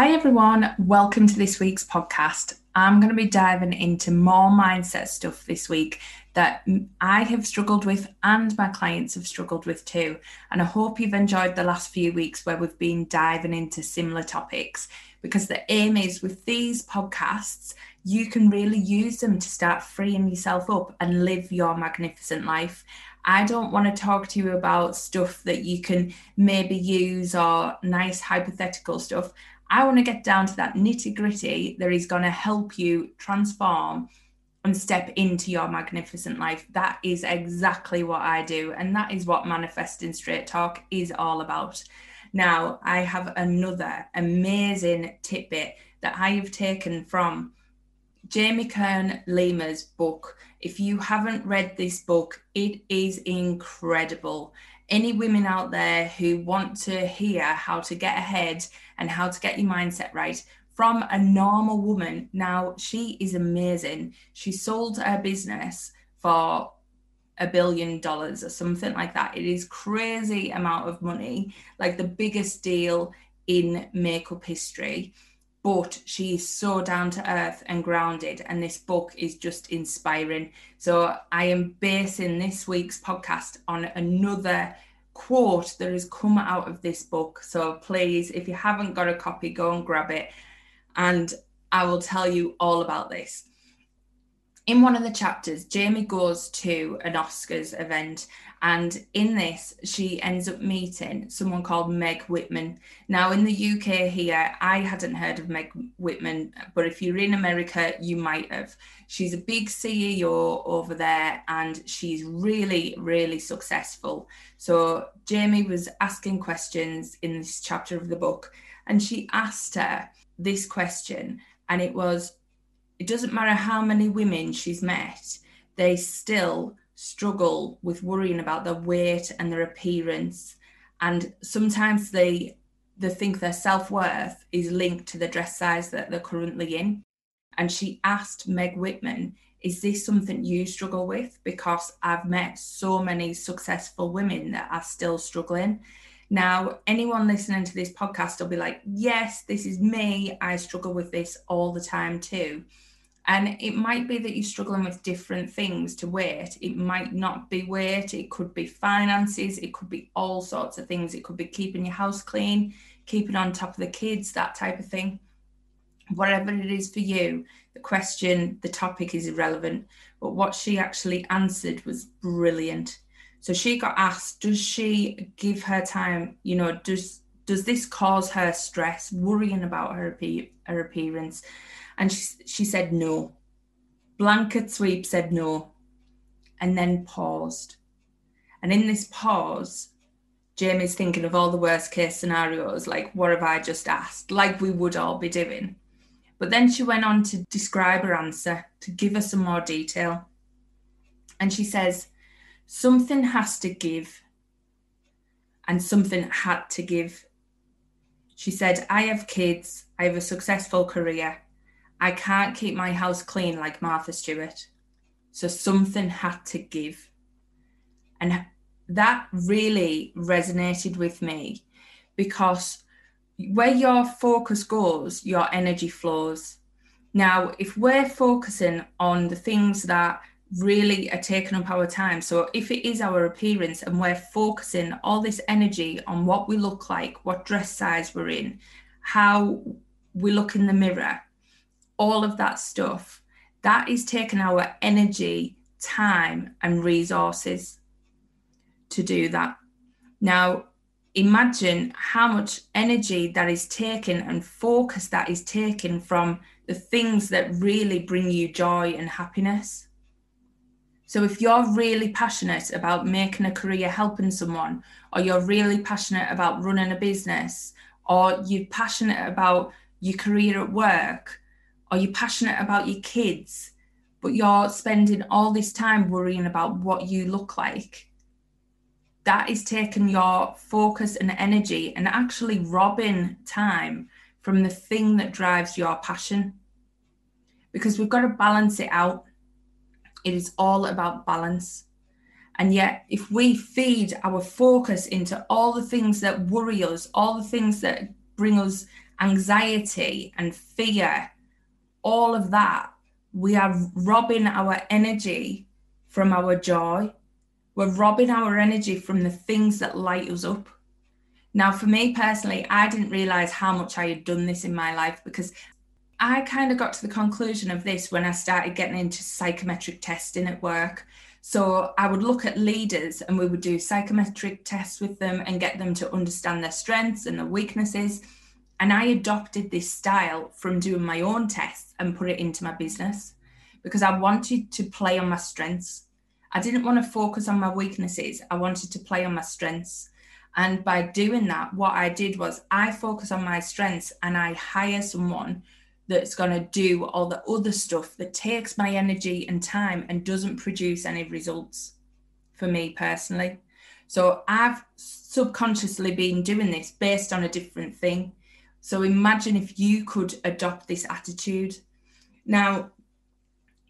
Hi, everyone. Welcome to this week's podcast. I'm going to be diving into more mindset stuff this week that I have struggled with and my clients have struggled with too. And I hope you've enjoyed the last few weeks where we've been diving into similar topics because the aim is with these podcasts, you can really use them to start freeing yourself up and live your magnificent life. I don't want to talk to you about stuff that you can maybe use or nice hypothetical stuff. I want to get down to that nitty gritty that is going to help you transform and step into your magnificent life. That is exactly what I do. And that is what Manifesting Straight Talk is all about. Now, I have another amazing tidbit that I have taken from Jamie Kern Lima's book. If you haven't read this book, it is incredible. Any women out there who want to hear how to get ahead and how to get your mindset right, from a normal woman. Now, she is amazing. She sold her business for a billion dollars or something like that. It is crazy amount of money, like the biggest deal in makeup history. But she is so down to earth and grounded, and this book is just inspiring. So I am basing this week's podcast on another quote that has come out of this book. So please, if you haven't got a copy, go and grab it and I will tell you all about this. In one of the chapters, Jamie goes to an Oscars event, and in this, she ends up meeting someone called Meg Whitman. Now, in the UK here, I hadn't heard of Meg Whitman, but if you're in America, you might have. She's a big CEO over there, and she's really, really successful. So, Jamie was asking questions in this chapter of the book, and she asked her, this question, and it was it doesn't matter how many women she's met, they still struggle with worrying about their weight and their appearance. And sometimes they they think their self-worth is linked to the dress size that they're currently in. And she asked Meg Whitman, is this something you struggle with? Because I've met so many successful women that are still struggling. Now, anyone listening to this podcast will be like, yes, this is me. I struggle with this all the time too. And it might be that you're struggling with different things to weight. It might not be weight, it could be finances, it could be all sorts of things. It could be keeping your house clean, keeping on top of the kids, that type of thing. Whatever it is for you, the question, the topic is irrelevant. But what she actually answered was brilliant. So she got asked, does she give her time? You know, does does this cause her stress, worrying about her her appearance? And she she said no. Blanket sweep said no, and then paused. And in this pause, Jamie's thinking of all the worst case scenarios, like what have I just asked, like we would all be doing. But then she went on to describe her answer, to give us some more detail. And she says, something has to give and something had to give. She said, I have kids, I have a successful career. I can't keep my house clean like Martha Stewart. So something had to give. And that really resonated with me because where your focus goes, your energy flows. Now, if we're focusing on the things that really are taking up our time. So if it is our appearance and we're focusing all this energy on what we look like, what dress size we're in, how we look in the mirror, all of that stuff, that is taking our energy, time, and resources to do that. Now, imagine how much energy that is taken and focus that is taken from the things that really bring you joy and happiness. So if you're really passionate about making a career helping someone, or you're really passionate about running a business, or you're passionate about your career at work, or you're passionate about your kids, but you're spending all this time worrying about what you look like, that is taking your focus and energy and actually robbing time from the thing that drives your passion. Because we've got to balance it out. It is all about balance. And yet, if we feed our focus into all the things that worry us, all the things that bring us anxiety and fear, all of that, we are robbing our energy from our joy. We're robbing our energy from the things that light us up. Now, for me personally, I didn't realize how much I had done this in my life because I kind of got to the conclusion of this when I started getting into psychometric testing at work. So I would look at leaders and we would do psychometric tests with them and get them to understand their strengths and their weaknesses. And I adopted this style from doing my own tests and put it into my business because I wanted to play on my strengths. I didn't want to focus on my weaknesses. I wanted to play on my strengths. And by doing that, what I did was I focus on my strengths and I hire someone that's going to do all the other stuff that takes my energy and time and doesn't produce any results for me personally. So I've subconsciously been doing this based on a different thing. So imagine if you could adopt this attitude. Now,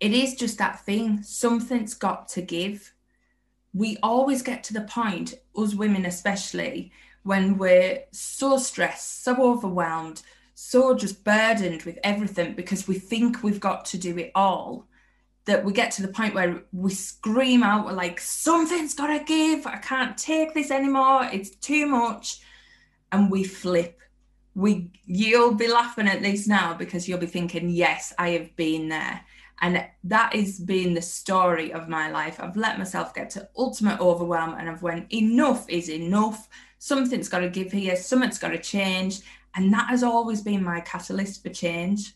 it is just that thing, something's got to give. We always get to the point, us women especially, when we're so stressed, so overwhelmed, so just burdened with everything because we think we've got to do it all that we get to the point where we scream out we're like something's got to give. I can't take this anymore. It's too much. And we flip we you'll be laughing at this now because you'll be thinking yes i have been there. And that is being the story of my life. I've let myself get to ultimate overwhelm and i've went enough is enough. Something's got to give here. Something's got to change. And that has always been my catalyst for change.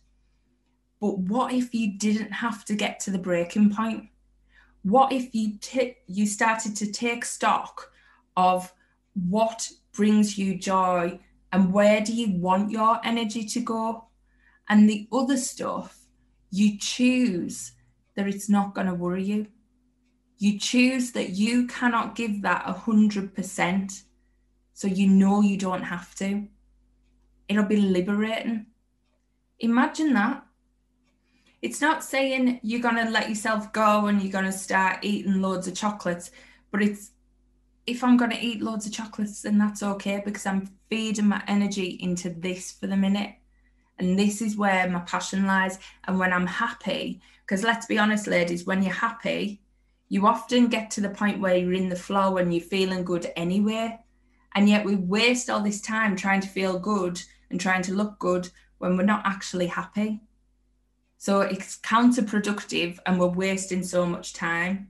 But what if you didn't have to get to the breaking point? What if you t- you started to take stock of what brings you joy and where do you want your energy to go? And the other stuff, you choose that it's not going to worry you. You choose that you cannot give that a hundred percent. So you know you don't have to it'll be liberating. Imagine that. It's not saying you're going to let yourself go and you're going to start eating loads of chocolates, but it's if I'm going to eat loads of chocolates, then that's okay because I'm feeding my energy into this for the minute. And this is where my passion lies. And when I'm happy, because let's be honest, ladies, when you're happy, you often get to the point where you're in the flow and you're feeling good anyway. And yet we waste all this time trying to feel good and trying to look good when we're not actually happy. So it's counterproductive and we're wasting so much time.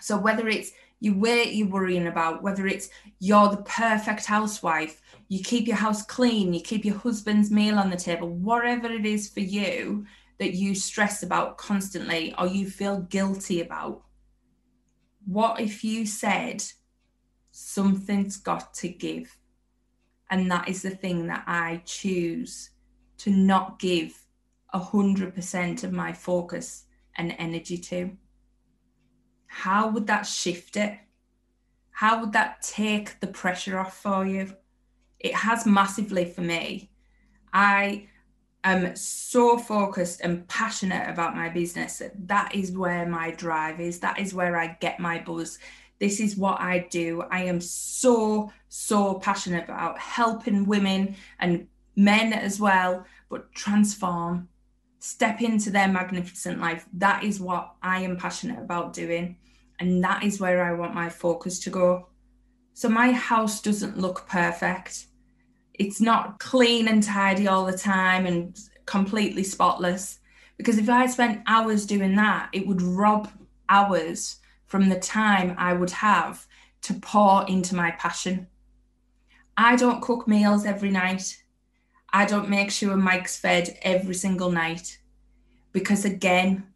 So whether it's you're worrying about, whether it's you're the perfect housewife, you keep your house clean, you keep your husband's meal on the table, whatever it is for you that you stress about constantly or you feel guilty about. What if you said, something's got to give. And that is the thing that I choose to not give a hundred percent of my focus and energy to. How would that shift it? How would that take the pressure off for you? It has massively for me. I am so focused and passionate about my business that that is where my drive is. That is where I get my buzz. This is what I do. I am so, so passionate about helping women and men as well, but transform, step into their magnificent life. That is what I am passionate about doing. And that is where I want my focus to go. So my house doesn't look perfect. It's not clean and tidy all the time and completely spotless. Because if I spent hours doing that, it would rob hours from the time I would have to pour into my passion. I don't cook meals every night. I don't make sure Mike's fed every single night. Because again,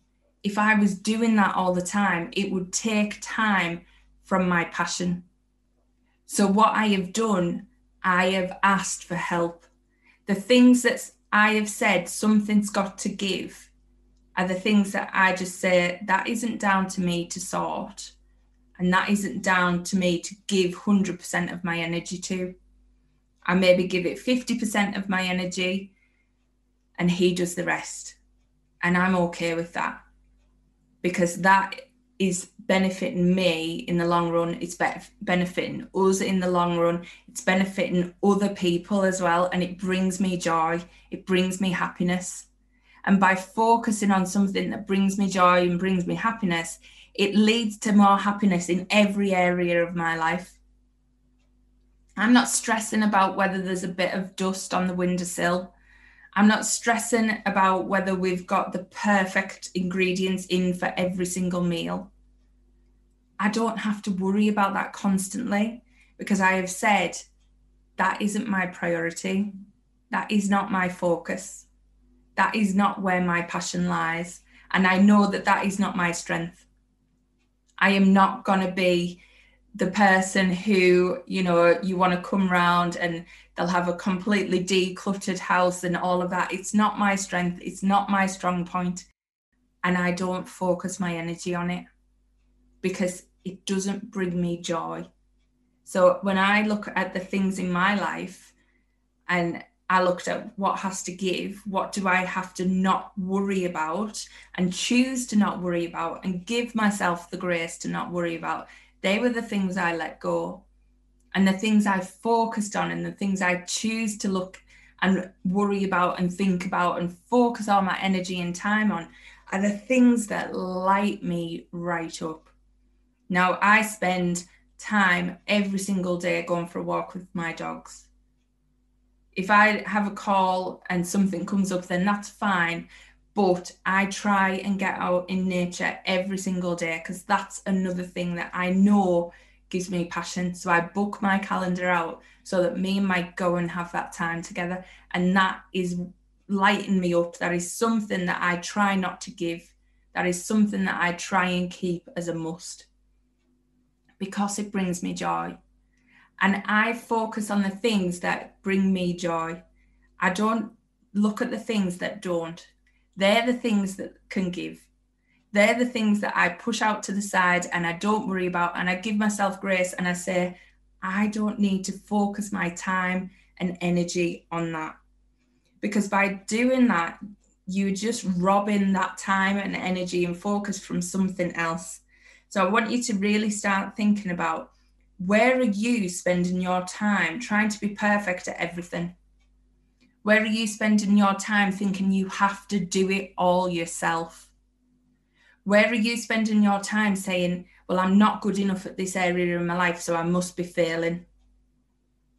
if I was doing that all the time, it would take time from my passion. So, what I have done, I have asked for help. The things that I have said, something's got to give, are the things that I just say, that isn't down to me to sort. And that isn't down to me to give 100% of my energy to. I maybe give it 50% of my energy and he does the rest. And I'm okay with that because that is benefiting me in the long run. It's be- benefiting us in the long run. It's benefiting other people as well. And it brings me joy, it brings me happiness. And by focusing on something that brings me joy and brings me happiness, it leads to more happiness in every area of my life. I'm not stressing about whether there's a bit of dust on the windowsill. I'm not stressing about whether we've got the perfect ingredients in for every single meal. I don't have to worry about that constantly because I have said that isn't my priority. That is not my focus. That is not where my passion lies. And I know that that is not my strength. I am not going to be the person who you know you want to come round and they'll have a completely decluttered house and all of that. It's not my strength it's not my strong point and i don't focus my energy on it because it doesn't bring me joy. So when i look at the things in my life and I looked at what has to give, what do I have to not worry about and choose to not worry about and give myself the grace to not worry about they were the things I let go. And the things I focused on and the things I choose to look and worry about and think about and focus all my energy and time on are the things that light me right up. Now, I spend time every single day going for a walk with my dogs. If I have a call and something comes up, then that's fine but I try and get out in nature every single day because that's another thing that I know gives me passion. So I book my calendar out so that me and Mike go and have that time together. And that is lighting me up. That is something that I try not to give. That is something that I try and keep as a must because it brings me joy. And I focus on the things that bring me joy. I don't look at the things that don't they're the things that can give. They're the things that I push out to the side and I don't worry about. And I give myself grace and I say, I don't need to focus my time and energy on that. Because by doing that, you're just robbing that time and energy and focus from something else. So I want you to really start thinking about where are you spending your time trying to be perfect at everything? Where are you spending your time thinking you have to do it all yourself? Where are you spending your time saying, Well, I'm not good enough at this area in my life, so I must be failing?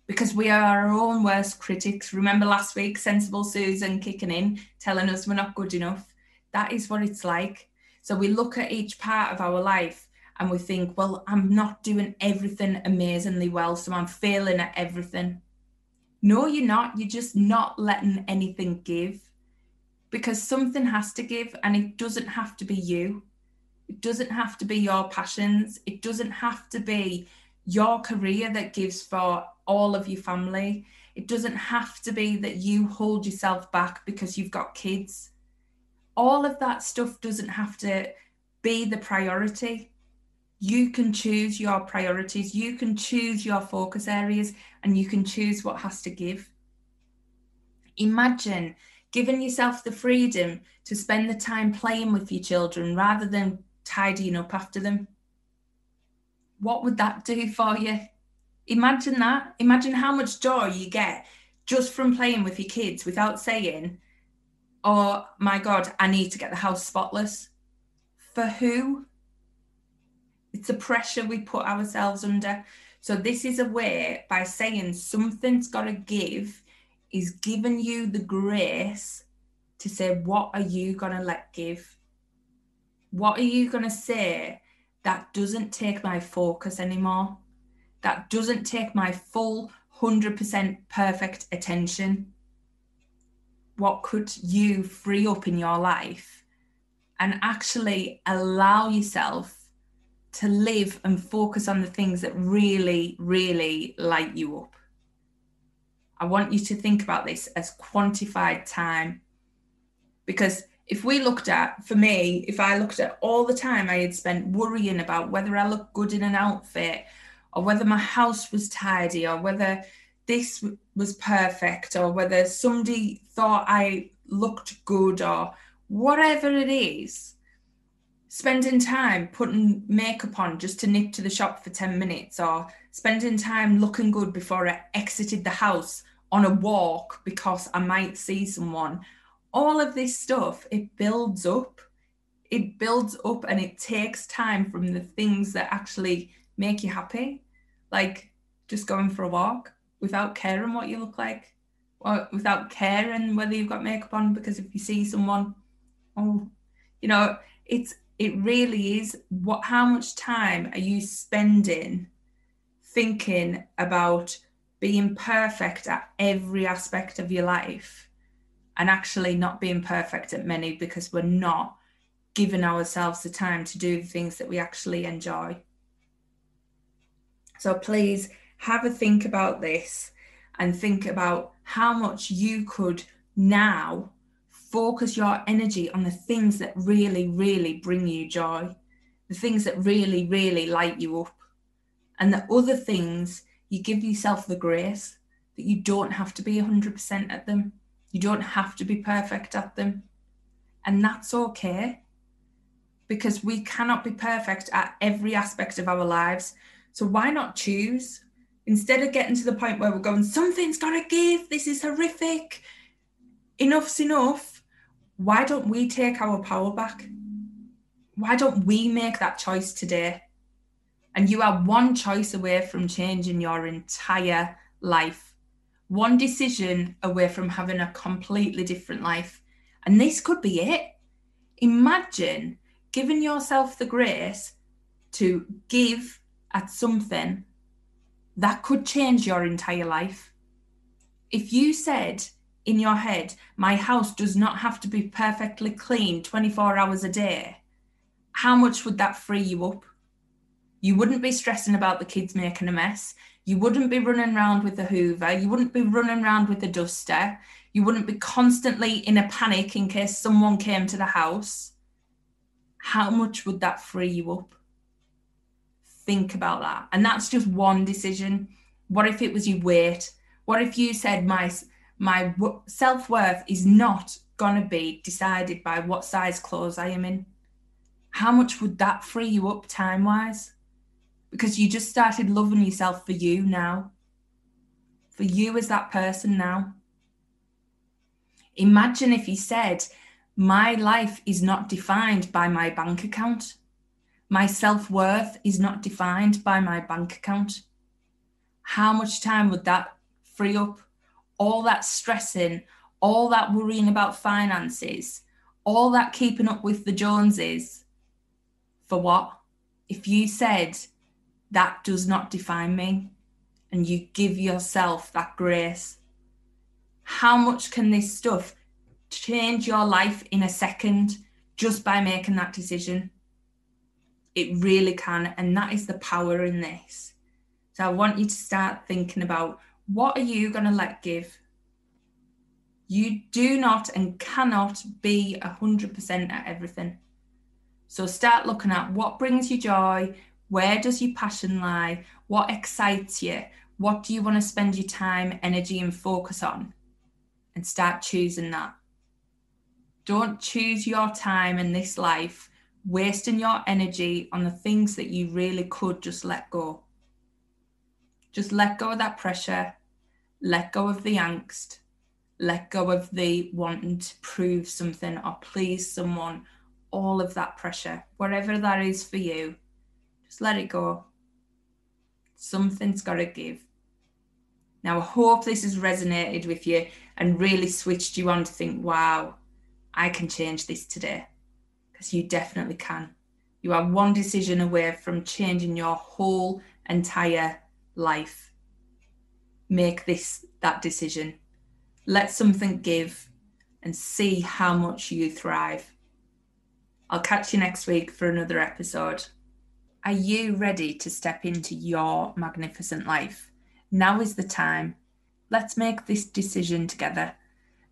Because we are our own worst critics. Remember last week, Sensible Susan kicking in, telling us we're not good enough? That is what it's like. So we look at each part of our life and we think, Well, I'm not doing everything amazingly well, so I'm failing at everything. No, you're not. You're just not letting anything give because something has to give and it doesn't have to be you. It doesn't have to be your passions. It doesn't have to be your career that gives for all of your family. It doesn't have to be that you hold yourself back because you've got kids. All of that stuff doesn't have to be the priority you can choose your priorities, you can choose your focus areas, and you can choose what has to give. Imagine giving yourself the freedom to spend the time playing with your children rather than tidying up after them. What would that do for you? Imagine that. Imagine how much joy you get just from playing with your kids without saying, Oh my God, I need to get the house spotless. For who? It's a pressure we put ourselves under. So this is a way by saying something's got to give is giving you the grace to say, what are you going to let give? What are you going to say that doesn't take my focus anymore? That doesn't take my full 100% perfect attention? What could you free up in your life and actually allow yourself to live and focus on the things that really, really light you up. I want you to think about this as quantified time. Because if we looked at, for me, if I looked at all the time I had spent worrying about whether I looked good in an outfit or whether my house was tidy or whether this was perfect or whether somebody thought I looked good or whatever it is, spending time putting makeup on just to nip to the shop for 10 minutes or spending time looking good before I exited the house on a walk because I might see someone. All of this stuff, it builds up. It builds up and it takes time from the things that actually make you happy. Like just going for a walk without caring what you look like or without caring whether you've got makeup on because if you see someone, oh, you know, it's it really is what how much time are you spending thinking about being perfect at every aspect of your life and actually not being perfect at many because we're not giving ourselves the time to do the things that we actually enjoy. So please have a think about this and think about how much you could now focus your energy on the things that really, really bring you joy, the things that really, really light you up. And the other things, you give yourself the grace that you don't have to be 100% at them. You don't have to be perfect at them. And that's okay because we cannot be perfect at every aspect of our lives. So why not choose? Instead of getting to the point where we're going, something's got to give, this is horrific, enough's enough why don't we take our power back? Why don't we make that choice today? And you are one choice away from changing your entire life, one decision away from having a completely different life. And this could be it. Imagine giving yourself the grace to give at something that could change your entire life. If you said, in your head, my house does not have to be perfectly clean 24 hours a day, how much would that free you up? You wouldn't be stressing about the kids making a mess. You wouldn't be running around with the hoover. You wouldn't be running around with the duster. You wouldn't be constantly in a panic in case someone came to the house. How much would that free you up? Think about that. And that's just one decision. What if it was your weight? What if you said, my my w- self worth is not going to be decided by what size clothes I am in. How much would that free you up time wise? Because you just started loving yourself for you now, for you as that person now. Imagine if you said, My life is not defined by my bank account. My self worth is not defined by my bank account. How much time would that free up all that stressing, all that worrying about finances, all that keeping up with the Joneses, for what? If you said that does not define me and you give yourself that grace, how much can this stuff change your life in a second just by making that decision? It really can. And that is the power in this. So I want you to start thinking about what are you going to let give? You do not and cannot be 100% at everything. So start looking at what brings you joy, where does your passion lie, what excites you, what do you want to spend your time, energy, and focus on, and start choosing that. Don't choose your time in this life wasting your energy on the things that you really could just let go. Just let go of that pressure, let go of the angst, let go of the wanting to prove something or please someone, all of that pressure, whatever that is for you, just let it go. Something's got to give. Now, I hope this has resonated with you and really switched you on to think, wow, I can change this today. Because you definitely can. You are one decision away from changing your whole entire life make this that decision. Let something give and see how much you thrive. I'll catch you next week for another episode. Are you ready to step into your magnificent life? Now is the time. Let's make this decision together.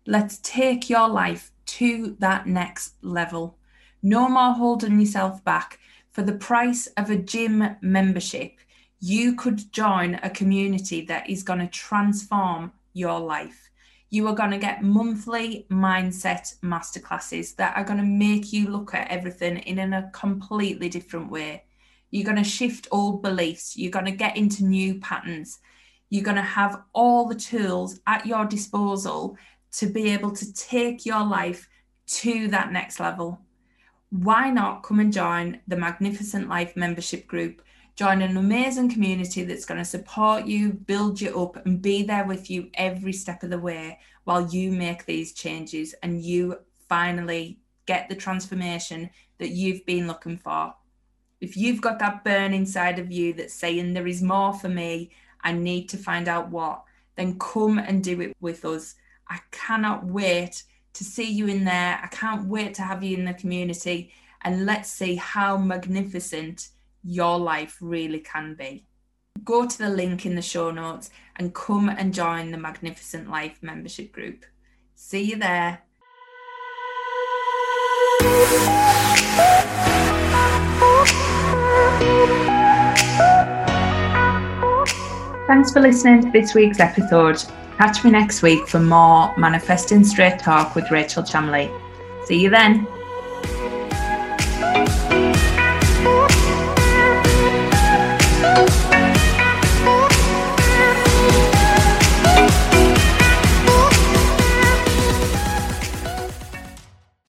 Let's take your life to that next level. No more holding yourself back. For the price of a gym membership, you could join a community that is going to transform your life. You are going to get monthly mindset masterclasses that are going to make you look at everything in a completely different way. You're going to shift old beliefs. You're going to get into new patterns. You're going to have all the tools at your disposal to be able to take your life to that next level. Why not come and join the Magnificent Life membership group? Join an amazing community that's going to support you, build you up, and be there with you every step of the way while you make these changes and you finally get the transformation that you've been looking for. If you've got that burn inside of you that's saying, There is more for me, I need to find out what, then come and do it with us. I cannot wait to see you in there. I can't wait to have you in the community. And let's see how magnificent your life really can be. Go to the link in the show notes and come and join the Magnificent Life membership group. See you there. Thanks for listening to this week's episode. Catch me next week for more Manifesting Straight Talk with Rachel Chamley. See you then.